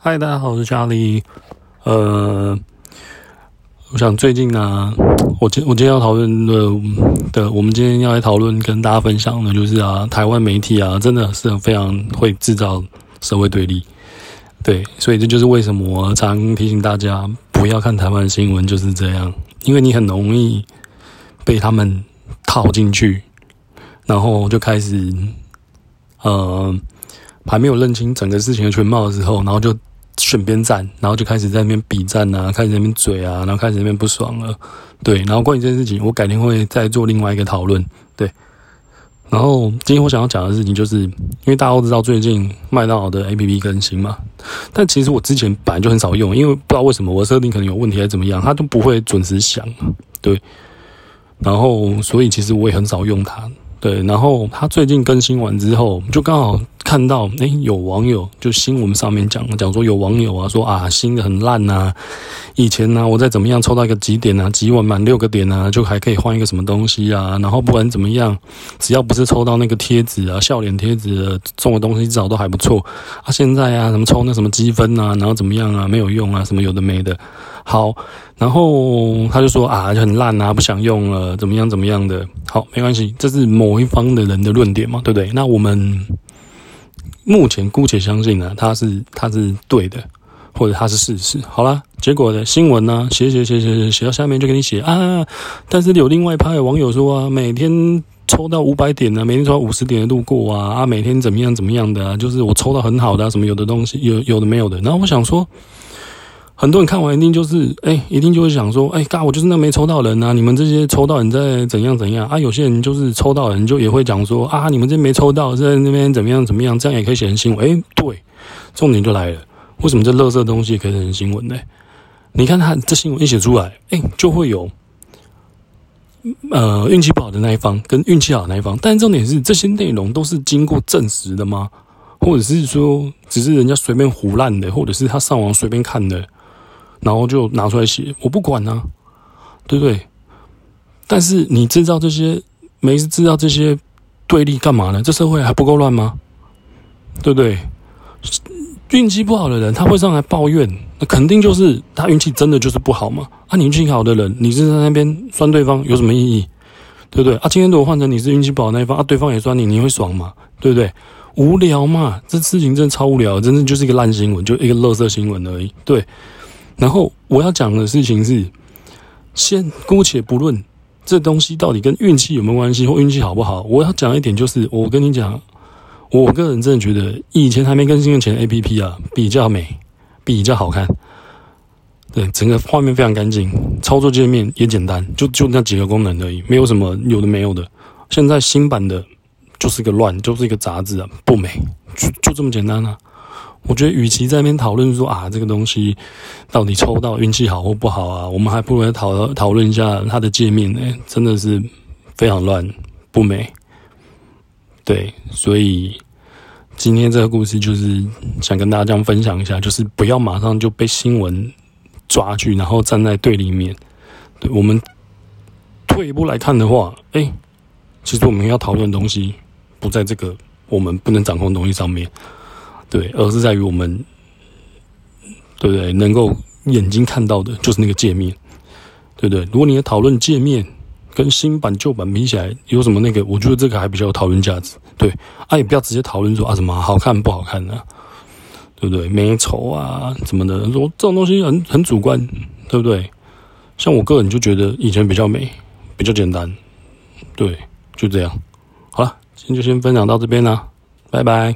嗨，大家好，我是查理。呃，我想最近呢，我今我今天要讨论的的，我们今天要来讨论跟大家分享的，就是啊，台湾媒体啊，真的是非常会制造社会对立。对，所以这就是为什么我常提醒大家不要看台湾新闻，就是这样，因为你很容易被他们套进去，然后就开始，呃，还没有认清整个事情的全貌的时候，然后就。选边站，然后就开始在那边比战啊，开始那边嘴啊，然后开始那边不爽了，对。然后关于这件事情，我改天会再做另外一个讨论，对。然后今天我想要讲的事情，就是因为大家都知道最近麦当劳的 APP 更新嘛，但其实我之前本来就很少用，因为不知道为什么我设定可能有问题还是怎么样，它都不会准时响，对。然后所以其实我也很少用它。对，然后他最近更新完之后，就刚好看到，哎，有网友就新闻上面讲讲说，有网友啊说啊，新的很烂呐，以前呢，我再怎么样抽到一个几点啊，几晚满六个点啊，就还可以换一个什么东西啊，然后不管怎么样，只要不是抽到那个贴纸啊，笑脸贴纸送的东西，至少都还不错啊。现在啊，什么抽那什么积分啊，然后怎么样啊，没有用啊，什么有的没的。好，然后他就说啊，就很烂啊，不想用了，怎么样怎么样的。好，没关系，这是某一方的人的论点嘛，对不对？那我们目前姑且相信呢，他是他是对的，或者他是事实。好了，结果的新闻呢，写写写写写写到下面就给你写啊，但是有另外一派网友说啊，每天抽到五百点呢，每天抽到五十点的路过啊啊，每天怎么样怎么样的啊，就是我抽到很好的什么有的东西，有有的没有的。然后我想说。很多人看完一定就是，哎，一定就会想说，哎，嘎，我就是那没抽到人啊！你们这些抽到人在怎样怎样啊？有些人就是抽到人就也会讲说，啊，你们这没抽到在那边怎么样怎么样？这样也可以写成新闻。哎，对，重点就来了，为什么这垃圾东西可以成新闻呢？你看他这新闻一写出来，哎，就会有，呃，运气不好的那一方跟运气好的那一方，但重点是这些内容都是经过证实的吗？或者是说只是人家随便胡乱的，或者是他上网随便看的？然后就拿出来写，我不管啊，对不对？但是你制造这些，没制造这些对立干嘛呢？这社会还不够乱吗？对不对？运气不好的人，他会上来抱怨，那肯定就是他运气真的就是不好嘛。啊，你运气好的人，你是在那边酸对方有什么意义？对不对？啊，今天如果换成你是运气不好那一方，啊，对方也酸你，你会爽吗？对不对？无聊嘛，这事情真的超无聊，真的就是一个烂新闻，就一个垃圾新闻而已。对。然后我要讲的事情是，先姑且不论这东西到底跟运气有没有关系或运气好不好，我要讲一点就是，我跟你讲，我个人真的觉得以前还没更新的前 A P P 啊比较美，比较好看，对，整个画面非常干净，操作界面也简单，就就那几个功能而已，没有什么有的没有的。现在新版的就是一个乱，就是一个杂志啊，不美，就就这么简单啊。我觉得，与其在那边讨论说啊，这个东西到底抽到运气好或不好啊，我们还不如来讨讨论一下它的界面呢，真的是非常乱不美。对，所以今天这个故事就是想跟大家这样分享一下，就是不要马上就被新闻抓去，然后站在对立面。对我们退一步来看的话，哎，其实我们要讨论的东西不在这个我们不能掌控的东西上面。对，而是在于我们，对不对？能够眼睛看到的就是那个界面，对不对？如果你的讨论界面跟新版旧版比起来有什么那个，我觉得这个还比较有讨论价值。对，啊，也不要直接讨论说啊什么好看不好看的，对不对？美丑啊什么的，说这种东西很很主观，对不对？像我个人就觉得以前比较美，比较简单，对，就这样。好了，今天就先分享到这边啦，拜拜。